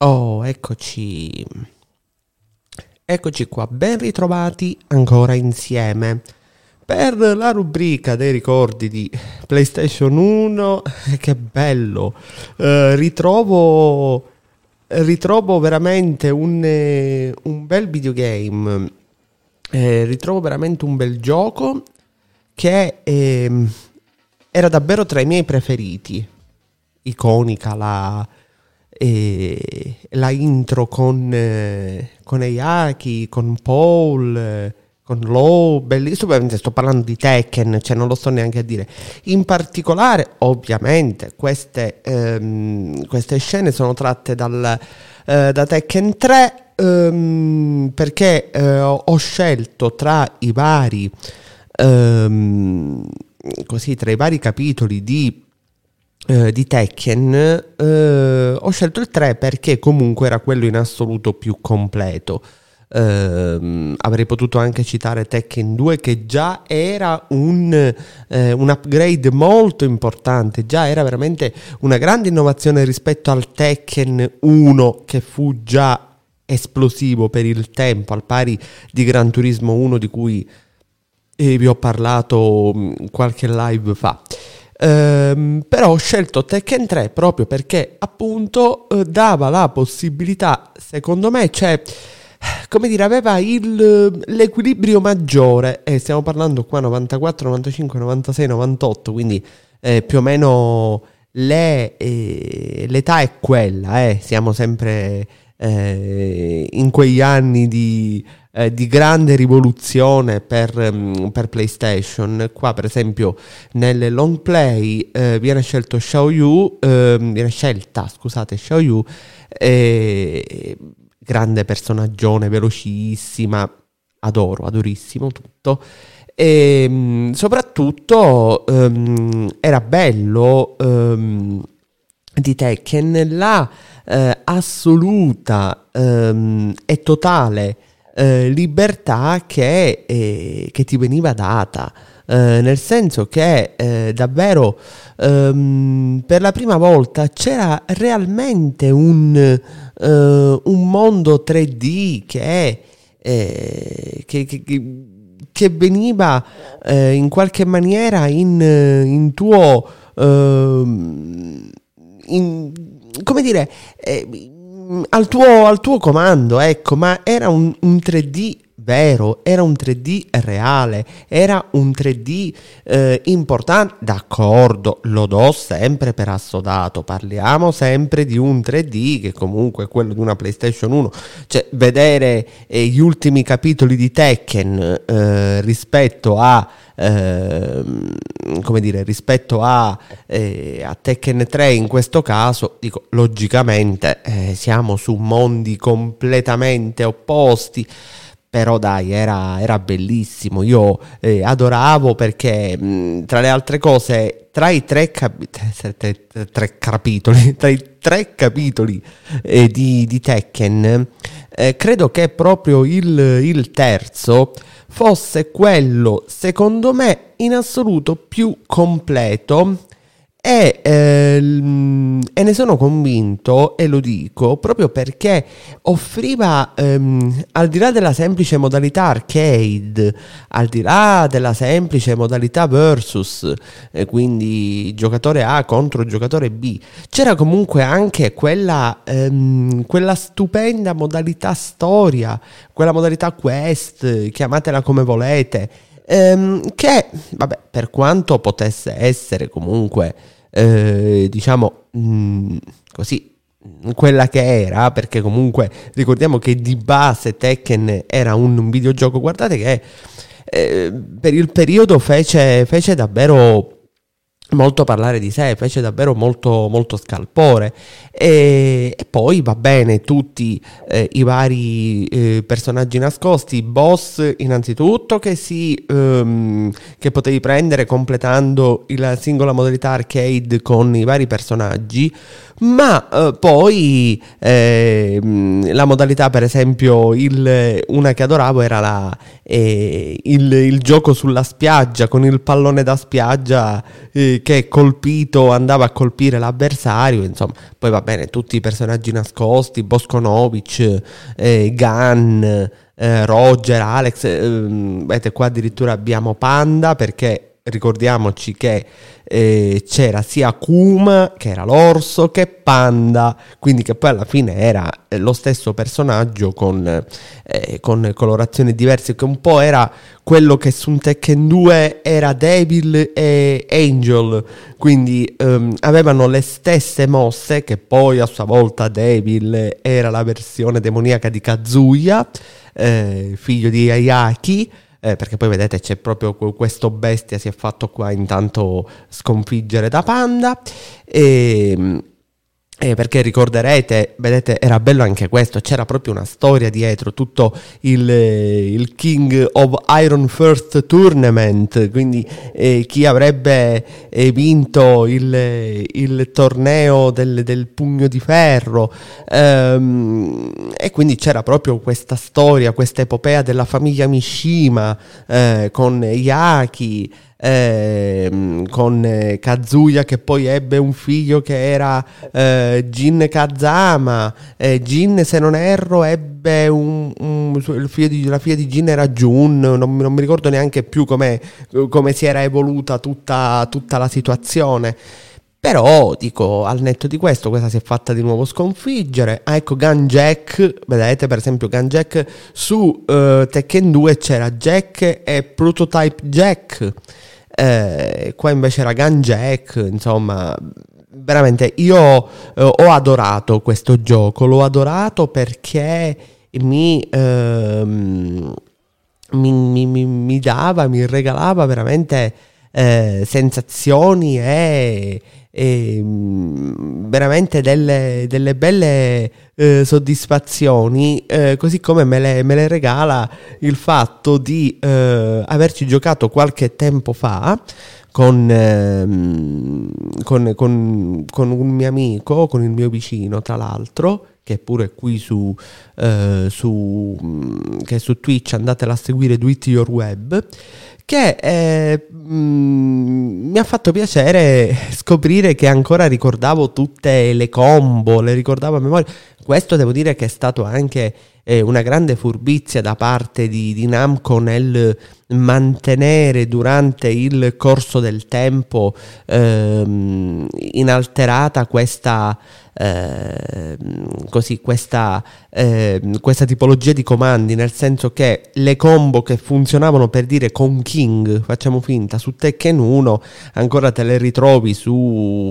Oh, eccoci. Eccoci qua, ben ritrovati ancora insieme per la rubrica dei ricordi di PlayStation 1. Che bello! Eh, ritrovo, ritrovo veramente un, eh, un bel videogame. Eh, ritrovo veramente un bel gioco che ehm, era davvero tra i miei preferiti. Iconica la e la intro con, eh, con Eyaki, con Paul, eh, con Low, bellissimo, sto parlando di Tekken, cioè non lo sto neanche a dire. In particolare, ovviamente, queste, ehm, queste scene sono tratte dal, eh, da Tekken 3 ehm, perché eh, ho scelto tra i vari... Ehm, così tra i vari capitoli di eh, di Tekken eh, ho scelto il 3 perché comunque era quello in assoluto più completo. Uh, avrei potuto anche citare Tekken 2 che già era un, eh, un, upgrade molto importante, già era veramente una grande innovazione rispetto al Tekken 1 che fu già esplosivo per il tempo, al pari di Gran Turismo 1 di cui eh, vi ho parlato mm, qualche live fa. Ehm, però ho scelto Tekken 3 proprio perché appunto eh, dava la possibilità, secondo me, cioè come dire, aveva il, l'equilibrio maggiore. E stiamo parlando qua 94, 95, 96, 98, quindi eh, più o meno le, eh, l'età è quella, eh, siamo sempre eh, in quegli anni di eh, di grande rivoluzione per, um, per, PlayStation. Qua, per esempio, nel long play eh, viene scelto Xiaoyu, eh, viene scelta, scusate, Xiaoyu, eh, grande personaggione, velocissima, adoro, adorissimo tutto. E um, soprattutto um, era bello um, di Tekken la uh, assoluta um, e totale eh, libertà che, eh, che, ti veniva data. Eh, nel senso che eh, davvero ehm, per la prima volta c'era realmente un, eh, un mondo 3D che, che, che, che veniva in qualche maniera in, in tuo ehm, in, come dire Mm, al tuo, al tuo, comando, ecco, ma era un, un 3D vero, era un 3D reale, era un 3D eh, importante, d'accordo, lo do sempre per assodato, parliamo sempre di un 3D che comunque è quello di una PlayStation 1, cioè vedere eh, gli ultimi capitoli di Tekken eh, rispetto a Ehm, come dire, rispetto a, eh, a, Tekken 3 in questo caso, dico, logicamente eh, siamo su mondi completamente opposti però dai era, era bellissimo. Io eh, adoravo perché mh, tra le altre cose tra i tre, capi- tre, tre capitoli tra i tre capitoli eh, di, di, Tekken eh, credo che proprio il, il terzo fosse quello, secondo me, in assoluto più completo e, eh, e, ne sono convinto e lo dico proprio perché offriva ehm, al di là della semplice modalità arcade, al di là della semplice modalità versus, eh, quindi giocatore A contro giocatore B, c'era comunque anche quella, ehm, quella stupenda modalità storia, quella modalità quest, chiamatela come volete. Ehm, che, vabbè, per quanto potesse essere comunque eh, diciamo, mh, mm, così, quella che era, perché comunque ricordiamo che di base Tekken era un, un videogioco, guardate che eh, per il periodo fece, fece davvero molto parlare di sé, fece davvero molto, molto scalpore. E, e poi va bene tutti eh, i vari eh, personaggi nascosti, boss innanzitutto che, si, um, che potevi prendere completando la singola modalità arcade con i vari personaggi, ma eh, poi eh, la modalità per esempio il, una che adoravo era la, eh, il, il, gioco sulla spiaggia con il pallone da spiaggia eh, che colpito andava a colpire l'avversario insomma. Poi va bene tutti i personaggi nascosti Boskonovic eh, Gunn eh, Roger, Alex, ehm, vedete qua addirittura abbiamo Panda perché ricordiamoci che eh, c'era sia Kuma, che era l'orso, che Panda, quindi che poi alla fine era eh, lo stesso personaggio con, eh, con colorazioni diverse, che un po' era quello che su un Tekken 2 era Devil e Angel, quindi ehm, avevano le stesse mosse, che poi a sua volta Devil era la versione demoniaca di Kazuya, eh, figlio di Ayaki, eh, perché poi vedete c'è proprio questo bestia si è fatto qua intanto sconfiggere da Panda. E ehm, eh, perché ricorderete, vedete, era bello anche questo, c'era proprio una storia dietro, tutto il, il King of Iron First Tournament, quindi eh, chi avrebbe eh, vinto il, il torneo del, del, pugno di ferro, ehm, e quindi c'era proprio questa storia, questa epopea della famiglia Mishima eh, con Yaki eh, con Kazuya che poi ebbe un figlio che era eh, Jin Kazama, eh, Jin se non erro ebbe un, un di, la figlia di Jin era Jun, non, non mi ricordo neanche più come si era evoluta tutta, tutta la situazione. Però dico, al netto di questo, questa si è fatta di nuovo sconfiggere. Ah, ecco, Gun Jack, vedete per esempio Gun Jack su uh, Tekken 2 c'era Jack e Prototype Jack. Eh, qua invece era Gun Jack, insomma, veramente io eh, ho adorato questo gioco, l'ho adorato perché mi, ehm, mi, mi, mi dava, mi regalava veramente eh, sensazioni e, e mm, veramente delle, delle belle eh, soddisfazioni, eh, così come me le, me le, regala il fatto di eh, averci giocato qualche tempo fa. Con, ehm, con, con, con, un mio amico, con il mio vicino, tra l'altro, che è pure qui su, eh, su, mm, che su Twitch, andatela a seguire, Do It Your Web che eh, mh, mm, mi ha fatto piacere scoprire che ancora ricordavo tutte le combo, le ricordavo a memoria. Questo devo dire che è stato anche eh, una grande furbizia da parte di, di Namco nel mantenere durante il corso del tempo ehm, inalterata questa, eh, così, questa, eh, questa tipologia di comandi, nel senso che le combo che funzionavano per dire con King, facciamo finta, su Tekken 1, ancora te le ritrovi su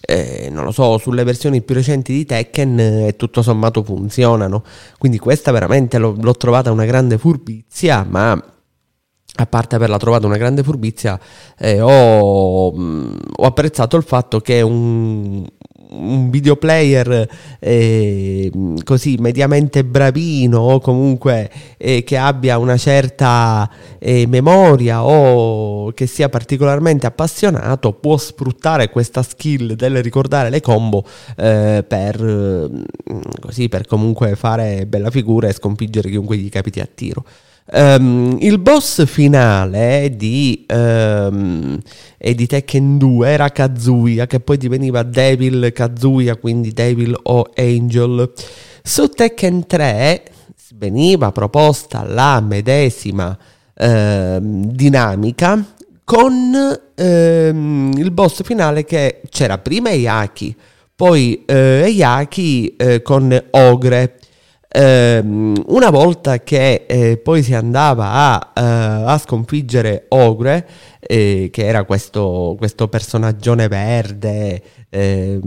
eh, non lo so, sulle versioni più recenti di Tekken eh, tutto sommato funzionano. Quindi questa veramente l'ho, l'ho trovata una grande furbizia, ma a parte averla trovata una grande furbizia, eh, ho, mh, ho, apprezzato il fatto che un, un videoplayer eh, così mediamente bravino o comunque eh, che abbia una certa eh, memoria o che sia particolarmente appassionato può sfruttare questa skill del ricordare le combo eh, per, mm, così, per comunque fare bella figura e sconfiggere chiunque gli capiti a tiro. Um, il boss finale di, um, di, Tekken 2 era Kazuya, che poi diveniva Devil Kazuya, quindi Devil o Angel. Su Tekken 3 veniva proposta la medesima uh, dinamica con il boss finale che c'era prima Yaki, poi uh, Yaki uh, con Ogre Ehm, una volta che eh, poi si andava a, uh, a sconfiggere Ogre, eh, che era questo, questo personaggione verde eh,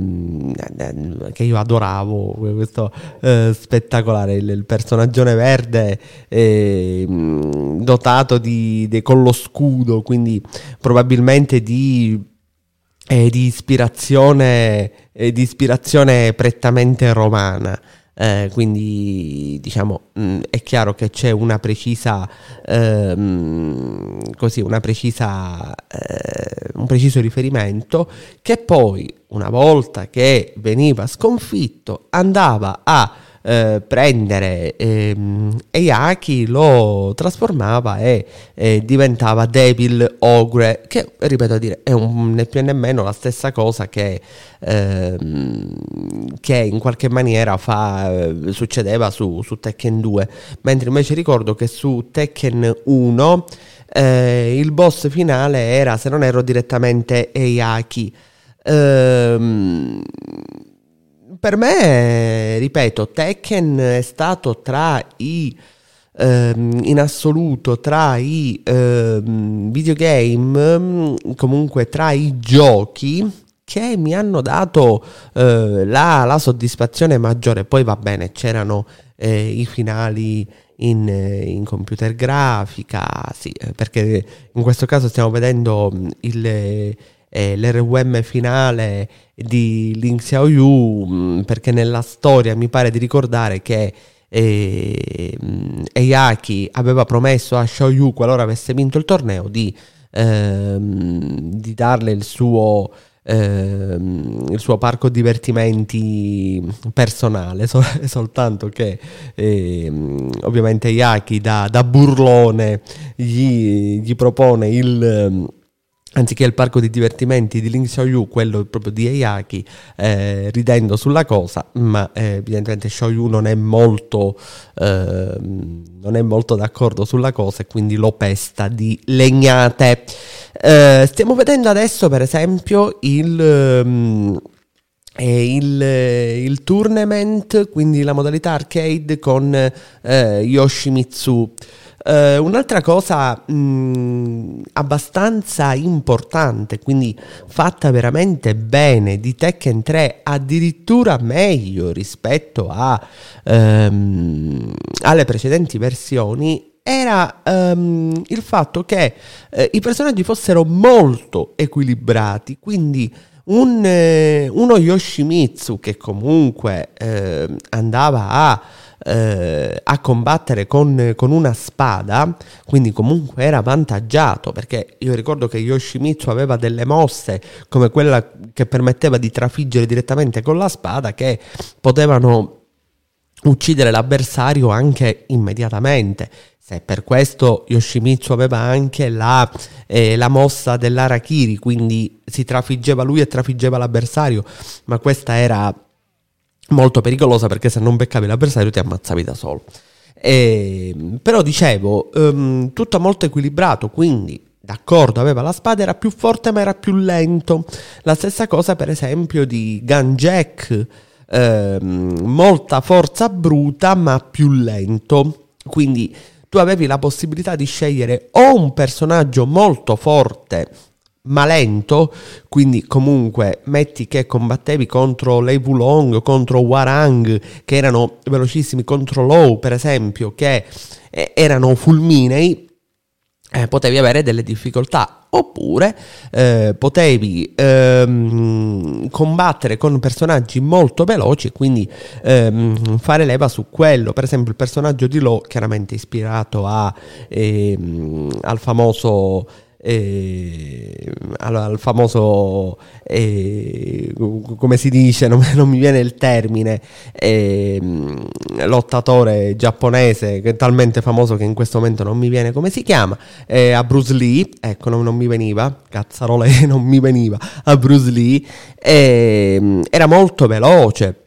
che io adoravo, questo eh, spettacolare, il, il personaggione verde ehm, dotato di, di, con lo scudo, quindi probabilmente di, eh, di ispirazione, di ispirazione prettamente romana. Eh, quindi diciamo mh, mm, è chiaro che c'è una precisa ehm, così una precisa eh, un preciso riferimento che poi una volta che veniva sconfitto andava a eh, prendere ehm, Eyaki lo trasformava e eh, diventava Devil Ogre che ripeto a dire è un, né più né meno la stessa cosa che, ehm, che in qualche maniera fa, eh, succedeva su, su, Tekken 2 mentre invece ricordo che su Tekken 1 eh, il boss finale era se non erro direttamente Eyaki. Ehm, per me, ripeto, Tekken è stato tra i ehm, in assoluto tra i ehm, videogame, comunque tra i giochi che mi hanno dato eh, la, la, soddisfazione maggiore. Poi va bene, c'erano eh, i finali in, in, computer grafica, sì, eh, perché in questo caso stiamo vedendo il eh, l'RWM finale di Link Xiaoyu mm, perché nella storia mi pare di ricordare che eh, Eyaki aveva promesso a Xiaoyu qualora avesse vinto il torneo di, ehm, di darle il suo ehm, il suo parco divertimenti personale, so- soltanto che ehm, ovviamente Yaki da, da burlone gli, gli propone il anziché il parco di divertimenti di Link Xiaoyu, quello proprio di Eyaki, eh, ridendo sulla cosa, ma eh, evidentemente Xiaoyu non è molto eh, non è molto d'accordo sulla cosa e quindi lo pesta di legnate. Eh, stiamo vedendo adesso per esempio il... Um, il, il, tournament, quindi la modalità arcade con eh, Yoshimitsu. Uh, un'altra cosa mh, abbastanza importante, quindi fatta veramente bene di Tekken 3, addirittura meglio rispetto a, um, alle precedenti versioni, era um, il fatto che uh, i personaggi fossero molto equilibrati, quindi un, uh, uno Yoshimitsu che comunque ehm, andava a eh, a combattere con, con, una spada, quindi comunque era avvantaggiato perché io ricordo che Yoshimitsu aveva delle mosse come quella che permetteva di trafiggere direttamente con la spada che potevano uccidere l'avversario anche immediatamente. Se per questo Yoshimitsu aveva anche la, eh, la mossa dell'Arakiri, quindi si trafiggeva lui e trafiggeva l'avversario, ma questa era molto pericolosa perché se non beccavi l'avversario ti ammazzavi da solo. E, però dicevo, um, tutto molto equilibrato, quindi d'accordo, aveva la spada, era più forte ma era più lento. La stessa cosa per esempio di Gunjack, um, molta forza bruta ma più lento. Quindi tu avevi la possibilità di scegliere o un personaggio molto forte ma lento, quindi comunque metti che combattevi contro Lei Wulong, contro Warang, che erano velocissimi, contro Low per esempio, che eh, erano fulminei, eh, potevi avere delle difficoltà. Oppure eh, potevi ehm, combattere con personaggi molto veloci e quindi ehm, fare leva su quello. Per esempio, il personaggio di Low, chiaramente ispirato a, ehm, al famoso eh, al, famoso, eh, come si dice, non, non, mi viene il termine, eh, lottatore giapponese che è talmente famoso che in questo momento non mi viene come si chiama, a Bruce Lee, ecco non, non mi veniva, cazzarole non mi veniva, a Bruce Lee, ehm, era molto veloce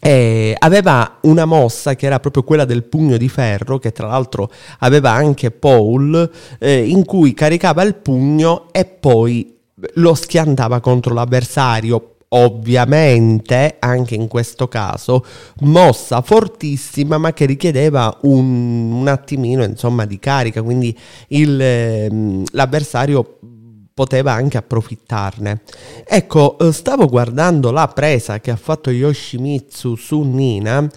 e aveva una mossa che era proprio quella del pugno di ferro, che tra l'altro aveva anche Paul, eh, in cui caricava il pugno e poi lo schiantava contro l'avversario. Ovviamente, anche in questo caso, mossa fortissima, ma che richiedeva un, un attimino insomma, di carica, quindi il, ehm, l'avversario poteva anche approfittarne. Ecco, eh, stavo guardando la presa che ha fatto Yoshimitsu su Nina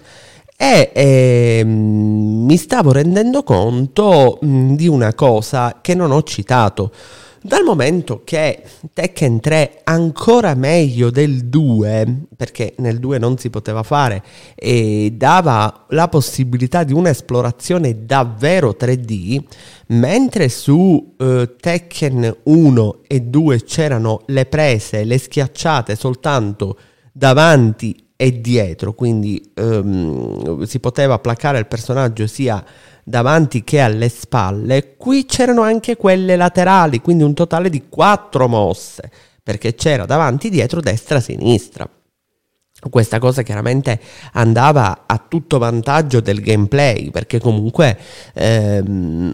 e eh, mi stavo rendendo conto di una cosa che non ho citato. Dal momento che Tekken 3 ancora meglio del 2, perché nel 2 non si poteva fare, e dava la possibilità di un'esplorazione davvero 3D, mentre su eh, Tekken 1 e 2 c'erano le prese, le schiacciate soltanto davanti e dietro, quindi ehm, si poteva placare il personaggio sia davanti che alle spalle, qui c'erano anche quelle laterali, quindi un totale di quattro mosse, perché c'era davanti, dietro, destra, sinistra. Questa cosa chiaramente andava a tutto vantaggio del gameplay, perché comunque ehm,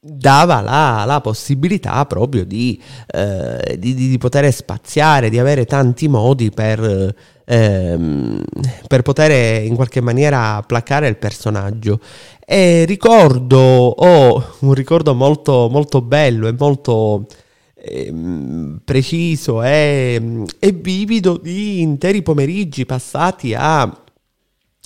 dava la, la, possibilità proprio di, eh, di, di, poter spaziare, di avere tanti modi per, ehm, per poter in qualche maniera placare il personaggio. E ricordo, ho oh, un ricordo molto, molto bello e molto ehm, preciso e, e, vivido di interi pomeriggi passati a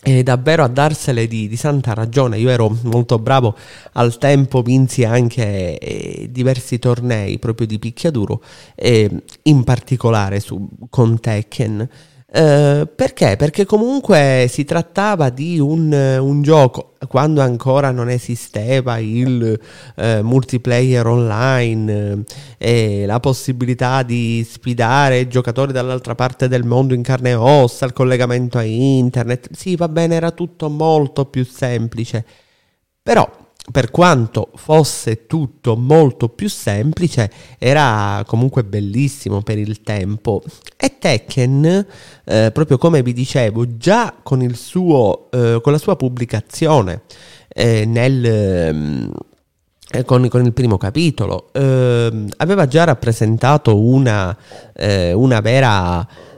eh, davvero a darsele di, di, santa ragione. Io ero molto bravo al tempo, vinsi anche eh, diversi tornei proprio di picchiaduro, eh, in particolare su, con Tekken. Uh, perché? Perché comunque si trattava di un, un gioco quando ancora non esisteva il uh, multiplayer online e la possibilità di sfidare giocatori dall'altra parte del mondo in carne e ossa, il collegamento a internet. Sì, va bene, era tutto molto più semplice. Però per quanto fosse tutto molto più semplice, era comunque bellissimo per il tempo. E Tekken, eh, proprio come vi dicevo, già con, suo, eh, con la sua pubblicazione eh, nel ehm, eh, con, con, il primo capitolo, eh, aveva già rappresentato una, eh, una vera Ehm,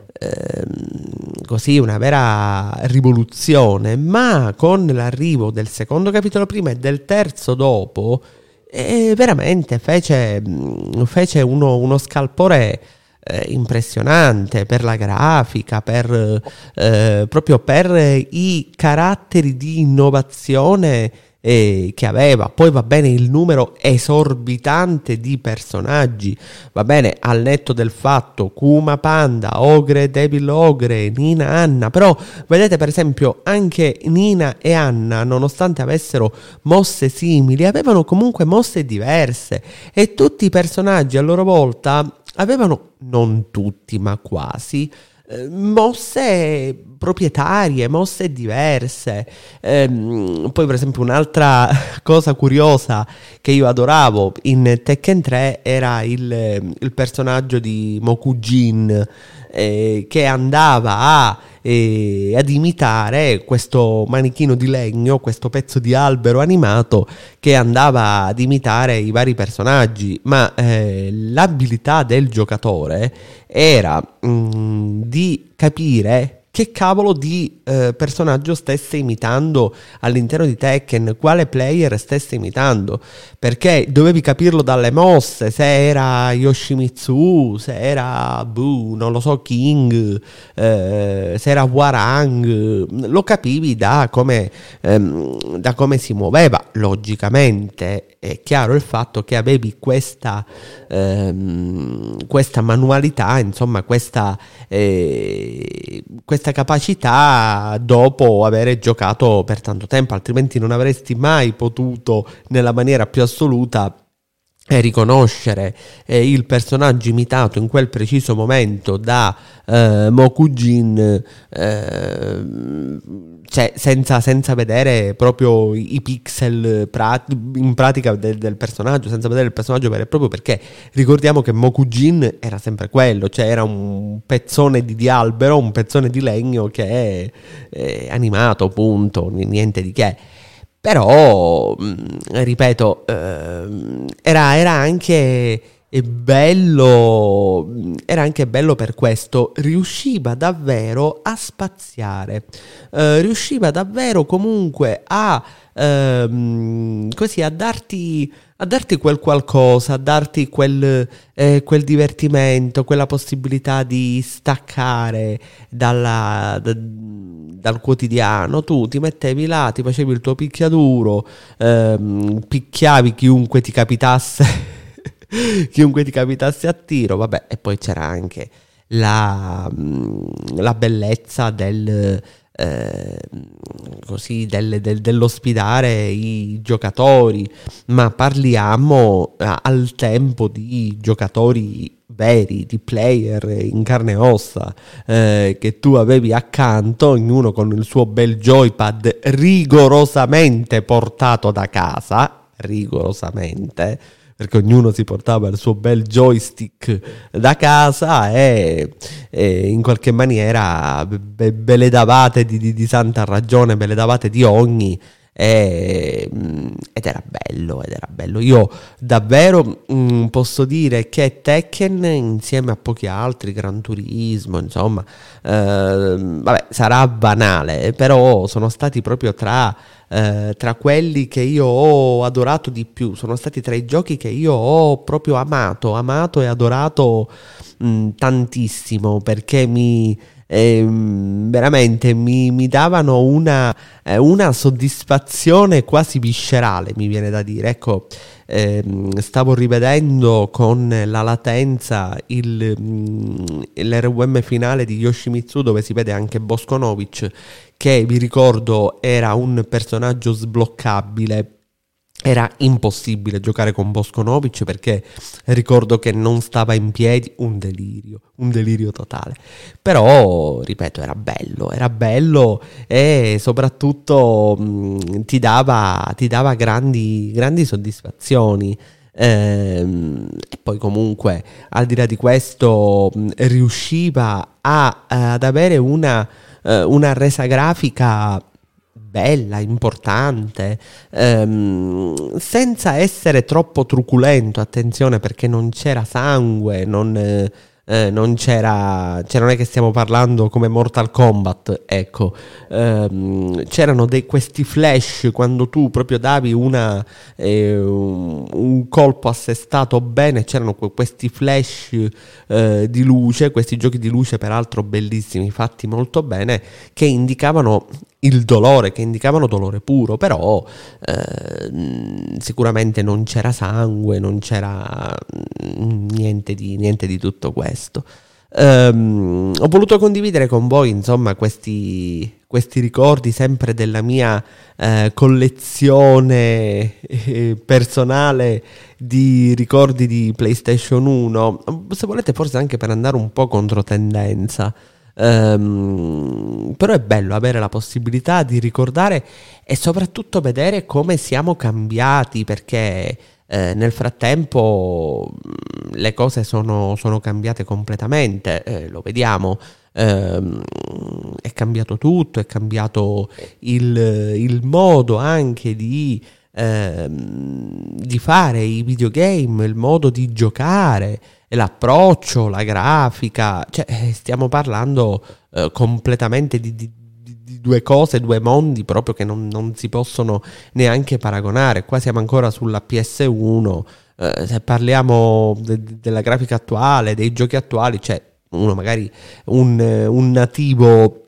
così una vera rivoluzione, ma con l'arrivo del secondo capitolo prima e del terzo dopo, eh, veramente fece, mm, fece uno, uno scalpore eh, impressionante per la grafica, per, eh, proprio per i caratteri di innovazione eh, che aveva. Poi va bene il numero esorbitante di personaggi, va bene al netto del fatto Kuma Panda, Ogre, Devil Ogre, Nina Anna, però vedete per esempio anche Nina e Anna, nonostante avessero mosse simili, avevano comunque mosse diverse. E tutti i personaggi a loro volta avevano, non tutti ma quasi, eh, mosse proprietarie, mosse diverse. Ehm, poi, per esempio, un'altra cosa curiosa che io adoravo in Tekken 3 era il, il personaggio di Mokujin eh, che andava a eh, ad imitare questo manichino di legno, questo pezzo di albero animato che andava ad imitare i vari personaggi, ma eh, l'abilità del giocatore era mh, mm, di capire che cavolo di eh, personaggio stesse imitando all'interno di Tekken, quale player stesse imitando, perché dovevi capirlo dalle mosse, se era Yoshimitsu, se era Boo, non lo so, King, eh, se era Warang, lo capivi da come, ehm, da come si muoveva, logicamente è chiaro il fatto che avevi questa, ehm, questa manualità, insomma questa, eh, questa questa capacità dopo aver giocato per tanto tempo, altrimenti non avresti mai potuto nella maniera più assoluta e riconoscere eh, il personaggio imitato in quel preciso momento da eh, Mokujin eh, cioè, senza, senza, vedere proprio i, pixel prat- in pratica del, del, personaggio, senza vedere il personaggio vero e proprio perché ricordiamo che Mokujin era sempre quello, cioè era un pezzone di, di albero, un pezzone di legno che è, è animato, punto, niente di che. Però, mm, ripeto, eh, era, era anche bello, era anche bello per questo, riusciva davvero a spaziare, eh, riusciva davvero comunque a, ehm, così, a darti a darti quel qualcosa, a darti quel, eh, quel divertimento, quella possibilità di staccare dalla, da, dal quotidiano. Tu ti mettevi là, ti facevi il tuo picchiaduro, ehm, picchiavi chiunque ti capitasse chiunque ti capitasse a tiro, vabbè, e poi c'era anche la, mm, la bellezza del... Eh, così del, del, dell'ospitare i giocatori, ma parliamo eh, al tempo di giocatori veri, di player in carne e ossa eh, che tu avevi accanto, ognuno con il suo bel joypad rigorosamente portato da casa, rigorosamente perché ognuno si portava il suo bel joystick da casa e, e in qualche maniera ve, ve le davate di, di, di, santa ragione, ve le davate di ogni. E, ed era bello, ed era bello. Io davvero mh, mm, posso dire che Tekken insieme a pochi altri, Gran Turismo, insomma, eh, vabbè, sarà banale, però sono stati proprio tra eh, tra quelli che io ho adorato di più, sono stati tra i giochi che io ho proprio amato, amato e adorato mh, tantissimo perché mi, eh, veramente mi, mi davano una, eh, una, soddisfazione quasi viscerale, mi viene da dire. Ecco, ehm, stavo rivedendo con la latenza il, mm, l'RWM finale di Yoshimitsu dove si vede anche Boskonovic che vi ricordo era un personaggio sbloccabile era impossibile giocare con Boskonovic perché ricordo che non stava in piedi, un delirio, un delirio totale. Però, ripeto, era bello, era bello e soprattutto mh, ti dava, ti dava grandi, grandi soddisfazioni. Ehm, e poi comunque al di là di questo mh, riusciva a, ad avere una, uh, una resa grafica bella, importante, ehm, senza essere troppo truculento, attenzione perché non c'era sangue, non... Eh, eh, non c'era, cioè non è che stiamo parlando come Mortal Kombat, ecco, ehm, c'erano dei, questi flash quando tu proprio davi una, eh, un, colpo assestato bene, c'erano questi flash eh, di luce, questi giochi di luce peraltro bellissimi, fatti molto bene, che indicavano il dolore, che indicavano dolore puro, però eh, sicuramente non c'era sangue, non c'era niente di, niente di tutto questo. Um, ho voluto condividere con voi, insomma, questi, questi ricordi sempre della mia eh, collezione eh, personale di ricordi di PlayStation 1. Se volete, forse anche per andare un po' contro tendenza. Um, però è bello avere la possibilità di ricordare e soprattutto vedere come siamo cambiati perché eh, nel frattempo mm, le cose sono, sono cambiate completamente, eh, lo vediamo. Um, è cambiato tutto, è cambiato il, il modo anche di, ehm, di fare i videogame, il modo di giocare l'approccio, la grafica, cioè eh, stiamo parlando eh, completamente di, di, di, due cose, due mondi proprio che non, non, si possono neanche paragonare. Qua siamo ancora sulla PS1, eh, se parliamo de, della grafica attuale, dei giochi attuali, cioè uno magari un, un nativo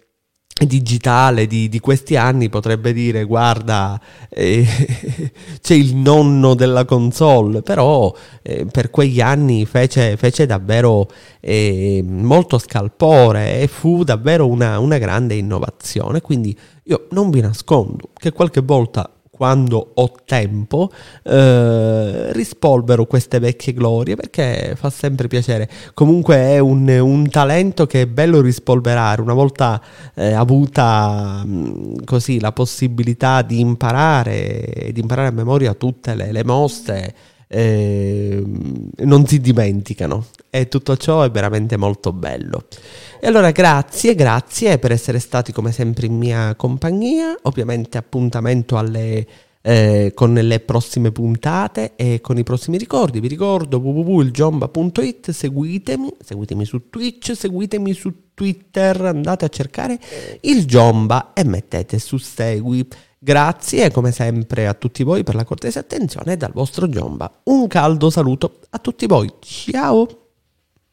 digitale di, di, questi anni potrebbe dire guarda eh, c'è il nonno della console però eh, per quegli anni fece, fece davvero eh, molto scalpore e fu davvero una, una grande innovazione. Quindi io non vi nascondo che qualche volta quando ho tempo, eh, rispolvero queste vecchie glorie perché fa sempre piacere. Comunque è un, un talento che è bello rispolverare. Una volta eh, avuta mh, mm, così la possibilità di imparare, di imparare a memoria tutte le, le mosse. Eh, non si dimenticano e tutto ciò è veramente molto bello. E allora grazie, grazie per essere stati come sempre in mia compagnia, ovviamente appuntamento alle, eh, con le prossime puntate e con i prossimi ricordi. Vi ricordo www.ilgiomba.it, seguitemi, seguitemi su Twitch, seguitemi su Twitter, andate a cercare il Giomba e mettete su segui. Grazie come sempre a tutti voi per la cortese attenzione dal vostro Giomba. Un caldo saluto a tutti voi. Ciao!